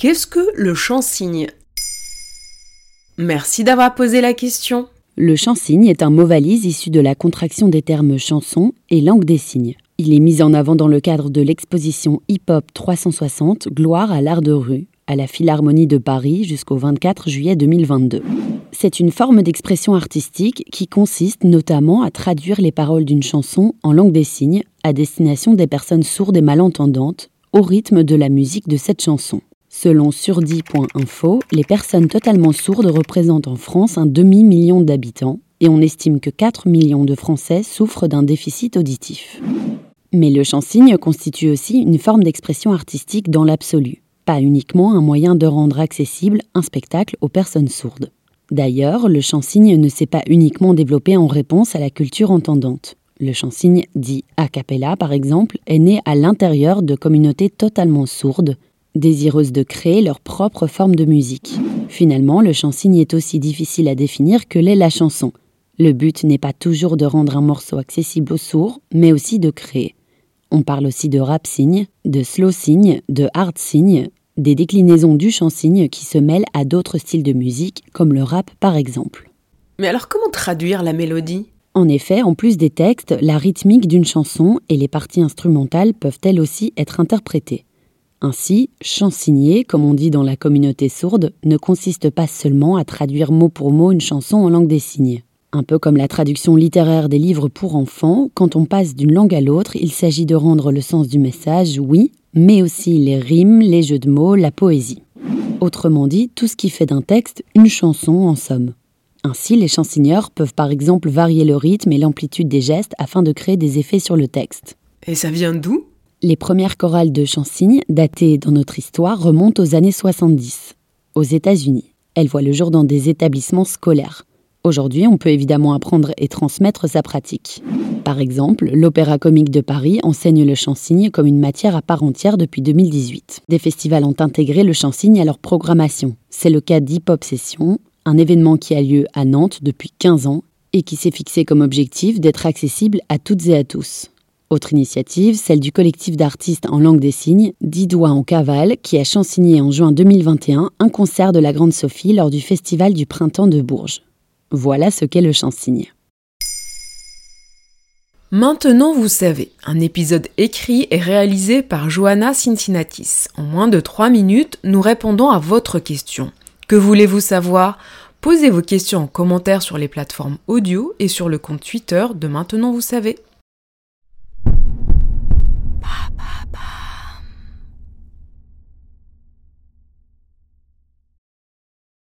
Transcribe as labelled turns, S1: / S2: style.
S1: Qu'est-ce que le chant-signe Merci d'avoir posé la question.
S2: Le chant-signe est un mot valise issu de la contraction des termes chanson et langue des signes. Il est mis en avant dans le cadre de l'exposition Hip Hop 360 Gloire à l'art de rue à la Philharmonie de Paris jusqu'au 24 juillet 2022. C'est une forme d'expression artistique qui consiste notamment à traduire les paroles d'une chanson en langue des signes à destination des personnes sourdes et malentendantes au rythme de la musique de cette chanson. Selon surdi.info, les personnes totalement sourdes représentent en France un demi-million d'habitants et on estime que 4 millions de Français souffrent d'un déficit auditif. Mais le chant-signe constitue aussi une forme d'expression artistique dans l'absolu pas uniquement un moyen de rendre accessible un spectacle aux personnes sourdes. D'ailleurs, le chant-signe ne s'est pas uniquement développé en réponse à la culture entendante. Le chant-signe, dit a cappella par exemple, est né à l'intérieur de communautés totalement sourdes, désireuses de créer leur propre forme de musique. Finalement, le chant-signe est aussi difficile à définir que l'est la chanson. Le but n'est pas toujours de rendre un morceau accessible aux sourds, mais aussi de créer. On parle aussi de rap signe, de slow signe, de hard signe, des déclinaisons du chant-signe qui se mêlent à d'autres styles de musique, comme le rap par exemple.
S1: Mais alors comment traduire la mélodie?
S2: En effet, en plus des textes, la rythmique d'une chanson et les parties instrumentales peuvent elles aussi être interprétées. Ainsi, chansigner, comme on dit dans la communauté sourde, ne consiste pas seulement à traduire mot pour mot une chanson en langue des signes. Un peu comme la traduction littéraire des livres pour enfants, quand on passe d'une langue à l'autre, il s'agit de rendre le sens du message, oui, mais aussi les rimes, les jeux de mots, la poésie. Autrement dit, tout ce qui fait d'un texte une chanson en somme. Ainsi, les chansigneurs peuvent par exemple varier le rythme et l'amplitude des gestes afin de créer des effets sur le texte.
S1: Et ça vient d'où?
S2: Les premières chorales de chansignes, datées dans notre histoire, remontent aux années 70, aux États-Unis. Elles voient le jour dans des établissements scolaires. Aujourd'hui, on peut évidemment apprendre et transmettre sa pratique. Par exemple, l'Opéra Comique de Paris enseigne le chant-signe comme une matière à part entière depuis 2018. Des festivals ont intégré le chant-signe à leur programmation. C'est le cas d'Hip Hop Session, un événement qui a lieu à Nantes depuis 15 ans et qui s'est fixé comme objectif d'être accessible à toutes et à tous. Autre initiative, celle du collectif d'artistes en langue des signes, Dix Doigts en cavale, qui a chansigné en juin 2021 un concert de la Grande Sophie lors du Festival du Printemps de Bourges. Voilà ce qu'est le chant-signe.
S1: Maintenant vous savez, un épisode écrit et réalisé par Johanna Cincinnatis. En moins de 3 minutes, nous répondons à votre question. Que voulez-vous savoir? Posez vos questions en commentaire sur les plateformes audio et sur le compte Twitter de Maintenant vous savez.